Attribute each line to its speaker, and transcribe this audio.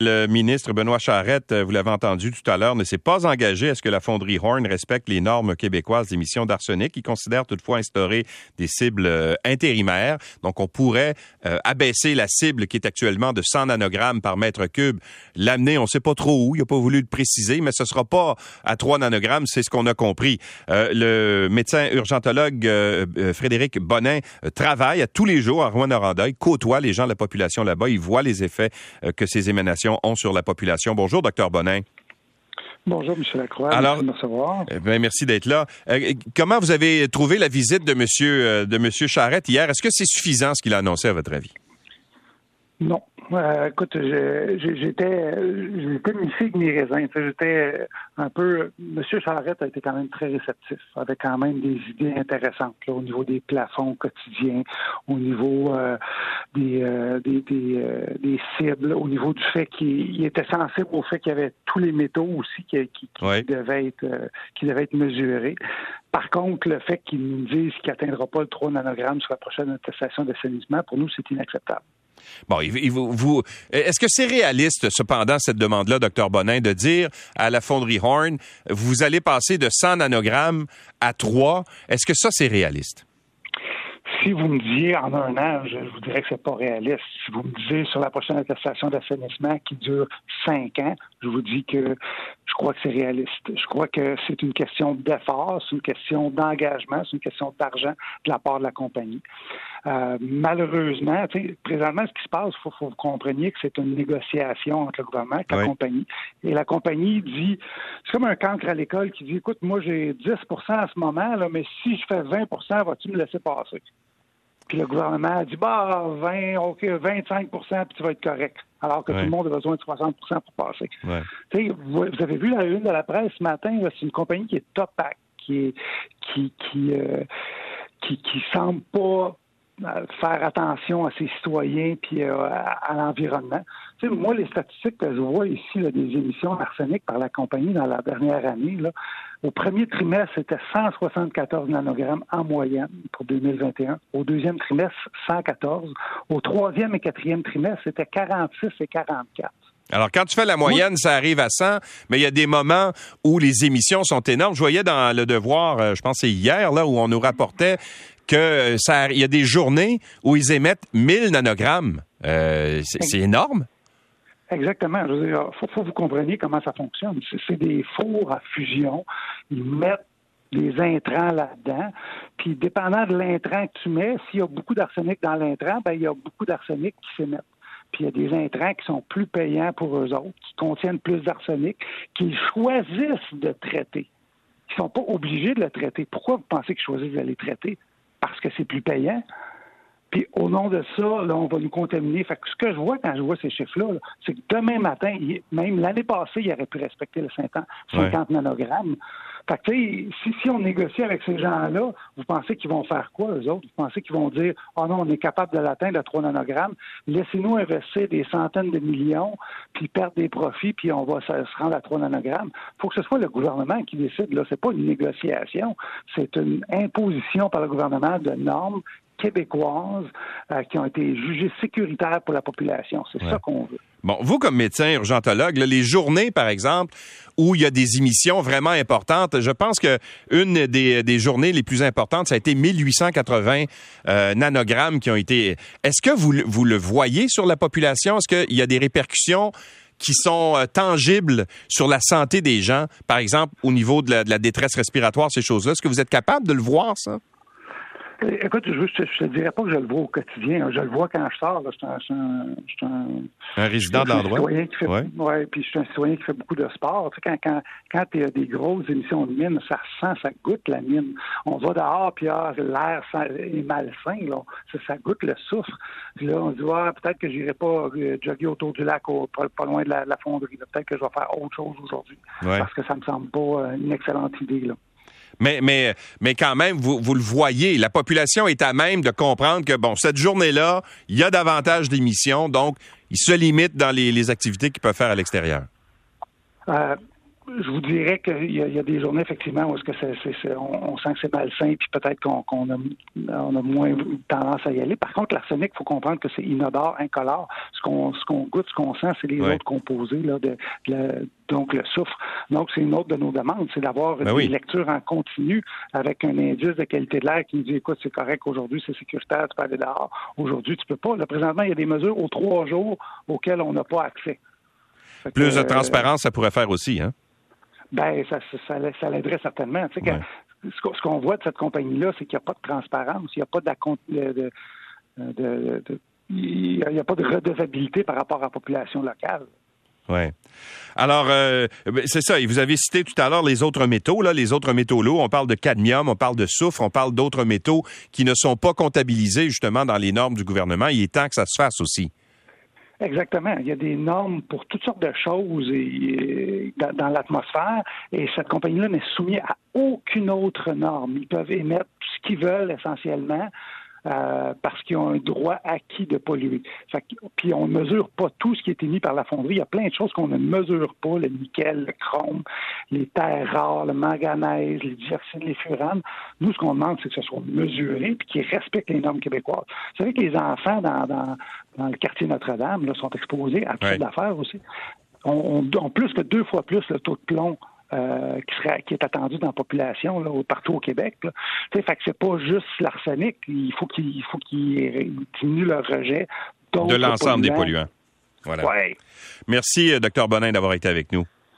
Speaker 1: Le ministre Benoît Charette, euh, vous l'avez entendu tout à l'heure, ne s'est pas engagé à ce que la fonderie Horn respecte les normes québécoises d'émissions d'arsenic. Il considère toutefois instaurer des cibles euh, intérimaires. Donc, on pourrait euh, abaisser la cible qui est actuellement de 100 nanogrammes par mètre cube, l'amener, on ne sait pas trop où, il n'a pas voulu le préciser, mais ce sera pas à 3 nanogrammes, c'est ce qu'on a compris. le médecin urgentologue Frédéric Bonin travaille à tous les jours à Rouen-Noranda. Il côtoie les gens de la population là-bas. Il voit les effets que ces émanations ont sur la population. Bonjour, docteur Bonin.
Speaker 2: Bonjour, M. Lacroix. Alors, merci
Speaker 1: de eh merci d'être là. Euh, comment vous avez trouvé la visite de M. Monsieur, euh, de Monsieur Charette hier? Est-ce que c'est suffisant ce qu'il a annoncé à votre avis?
Speaker 2: Non. Euh, écoute, j'étais j'étais mi figue mi raisin. J'étais un peu. Monsieur Charrette a été quand même très réceptif, avec quand même des idées intéressantes au niveau des plafonds quotidiens, au niveau euh, des, euh, des, des, cibles, au niveau du fait qu'il était sensible au fait qu'il y avait tous les métaux aussi qui, qui, devaient être qui devaient être mesurés. Par contre, le fait qu'il nous dise qu'il n'atteindra pas le 3 nanogrammes sur la prochaine attestation d'assainissement, pour nous, c'est inacceptable.
Speaker 1: Bon, est-ce que c'est réaliste, cependant, cette demande-là, docteur Bonin, de dire à la fonderie Horn, vous allez passer de 100 nanogrammes à 3? Est-ce que ça, c'est réaliste?
Speaker 2: Si vous me disiez en un an, je, vous dirais que c'est pas réaliste. Si vous me disiez sur la prochaine attestation d'assainissement qui dure cinq ans, je vous dis que je crois que c'est réaliste. Je crois que c'est une question d'effort, c'est une question d'engagement, c'est une question d'argent de la part de la compagnie. Euh, malheureusement, présentement, ce qui se passe, il faut, que vous compreniez que c'est une négociation entre le gouvernement et la compagnie. Et la compagnie dit, c'est comme un cancre à l'école qui dit, écoute, moi j'ai 10% en ce moment, là, mais si je fais 20% vas-tu me laisser passer? Puis le gouvernement a dit, bah, 20, OK, 25% puis tu vas être correct. Alors que tout le monde a besoin de 60% pour passer. Vous, avez vu la une de la presse ce matin, c'est une compagnie qui est top qui est, qui, qui, euh, qui, qui semble pas faire attention à ses citoyens puis euh, à, l'environnement. Tu sais, moi, les statistiques que je vois ici là, des émissions d'arsenic par la compagnie dans la dernière année, là, au premier trimestre, c'était 174 nanogrammes en moyenne pour 2021. Au deuxième trimestre, 114. Au troisième et quatrième trimestre, c'était 46 et 44.
Speaker 1: Alors, quand tu fais la moyenne, ça arrive à 100, mais il y a des moments où les émissions sont énormes. Je voyais dans Le Devoir, euh, je pense que c'est hier, là, où on nous rapportait que ça, il y a des journées où ils émettent 1000 nanogrammes. Euh, c'est énorme.
Speaker 2: Exactement. Il faut, que vous compreniez comment ça fonctionne. C'est des fours à fusion. Ils mettent des intrants là-dedans. Puis, dépendant de l'intrant que tu mets, s'il y a beaucoup d'arsenic dans l'intrant, ben, il y a beaucoup d'arsenic qui s'émettent. Puis il y a des intrants qui sont plus payants pour eux autres, qui contiennent plus d'arsenic, qu'ils choisissent de traiter. Ils ne sont pas obligés de le traiter. Pourquoi vous pensez qu'ils choisissent de les traiter? Parce que c'est plus payant. Puis au nom de ça, là, on va nous contaminer. Fait que ce que je vois quand je vois ces chiffres-là, c'est que demain matin, même l'année passée, il aurait pu respecter le 50, 50 nanogrammes. Fait que, si, si on négocie avec ces gens-là, vous pensez qu'ils vont faire quoi, eux autres? Vous pensez qu'ils vont dire, oh non, on est capable de l'atteindre à 3 nanogrammes, laissez-nous investir des centaines de millions, puis perdre des profits, puis on va se rendre à 3 nanogrammes. Il faut que ce soit le gouvernement qui décide. Là, c'est pas une négociation, c'est une imposition par le gouvernement de normes québécoises euh, qui ont été jugées sécuritaires pour la population. C'est ça qu'on veut.
Speaker 1: Bon, vous, comme médecin urgentologue, les journées, par exemple, où il y a des émissions vraiment importantes, je pense que une des, journées les plus importantes, ça a été 1880 euh, nanogrammes qui ont été... Est-ce que vous, vous le voyez sur la population? Est-ce qu'il y a des répercussions qui sont euh, tangibles sur la santé des gens, par exemple au niveau de la, de la détresse respiratoire, ces choses-là? Est-ce que vous êtes capable de le voir, ça?
Speaker 2: Écoute, je ne te dirais pas que je le vois au quotidien. Je le vois quand je sors. Je suis un,
Speaker 1: un, résident de l'endroit.
Speaker 2: Oui, ouais, puis je suis un citoyen qui fait beaucoup de sport. Tu sais, quand quand, il y a des grosses émissions de mine, ça sent, ça goûte la mine. On va dehors, puis ah, l'air est malsain. Là. Ça, goûte le soufre. Puis là, on se dit, ah, peut-être que j'irai pas euh, jogger autour du lac, pas, loin de la, fonderie. Peut-être que je vais faire autre chose aujourd'hui. Parce que ça me semble pas euh, une excellente idée. Là.
Speaker 1: Mais, mais, mais quand même, vous, vous le voyez, la population est à même de comprendre que, bon, cette journée-là, il y a davantage d'émissions, donc ils se limitent dans les, les activités qu'ils peuvent faire à l'extérieur.
Speaker 2: Euh, je vous dirais qu'il y, a des journées, effectivement, où est-ce que c'est, on, sent que c'est malsain, puis peut-être qu'on, a, on a moins tendance à y aller. Par contre, l'arsenic, il faut comprendre que c'est inodore, incolore. Ce qu'on, ce qu'on goûte, ce qu'on sent, c'est les autres composés, là, de, donc le soufre. Donc, c'est une autre de nos demandes, c'est d'avoir ben une lecture en continu avec un indice de qualité de l'air qui nous dit, écoute, c'est correct, aujourd'hui, c'est sécuritaire, tu peux aller dehors. Aujourd'hui, tu peux pas. Là, présentement, il y a des mesures aux trois jours auxquelles on n'a pas accès.
Speaker 1: Plus de euh, transparence, ça pourrait faire aussi, hein?
Speaker 2: Ben, ça, ça, ça l'aiderait certainement. ce qu'on voit de cette compagnie-là, c'est qu'il n'y a pas de transparence, il n'y a pas de, il n'y a pas de redevabilité par rapport à la population locale.
Speaker 1: Oui. Alors, euh, ben, c'est ça. vous avez cité tout à l'heure les autres métaux, là, les autres métaux lourds. On parle de cadmium, on parle de soufre, on parle d'autres métaux qui ne sont pas comptabilisés justement dans les normes du gouvernement. Il est temps que ça se fasse aussi.
Speaker 2: Exactement. Il y a des normes pour toutes sortes de choses et, dans, l'atmosphère et cette compagnie-là n'est soumise à aucune autre norme. Ils peuvent émettre tout ce qu'ils veulent essentiellement. Euh, parce qu'ils ont un droit acquis de polluer. puis on ne mesure pas tout ce qui est émis par la fonderie. Il y a plein de choses qu'on ne mesure pas, le nickel, le chrome, les terres rares, le manganèse, les dioxydes, les furanes. Nous, ce qu'on demande, c'est que ce soit mesuré puis qu'ils respectent les normes québécoises. Vous savez que les enfants dans, le quartier Notre-Dame sont exposés à toutes d'affaires aussi. On, on, plus que deux fois plus le taux de plomb euh, qui, serait, qui est attendu dans la population là, partout au Québec. Là. Fait que c'est pas juste l'arsenic, il faut qu'il faut diminuent le rejet
Speaker 1: de l'ensemble des polluants.
Speaker 2: Voilà. Ouais.
Speaker 1: Merci, euh, Dr Bonin, d'avoir été avec nous.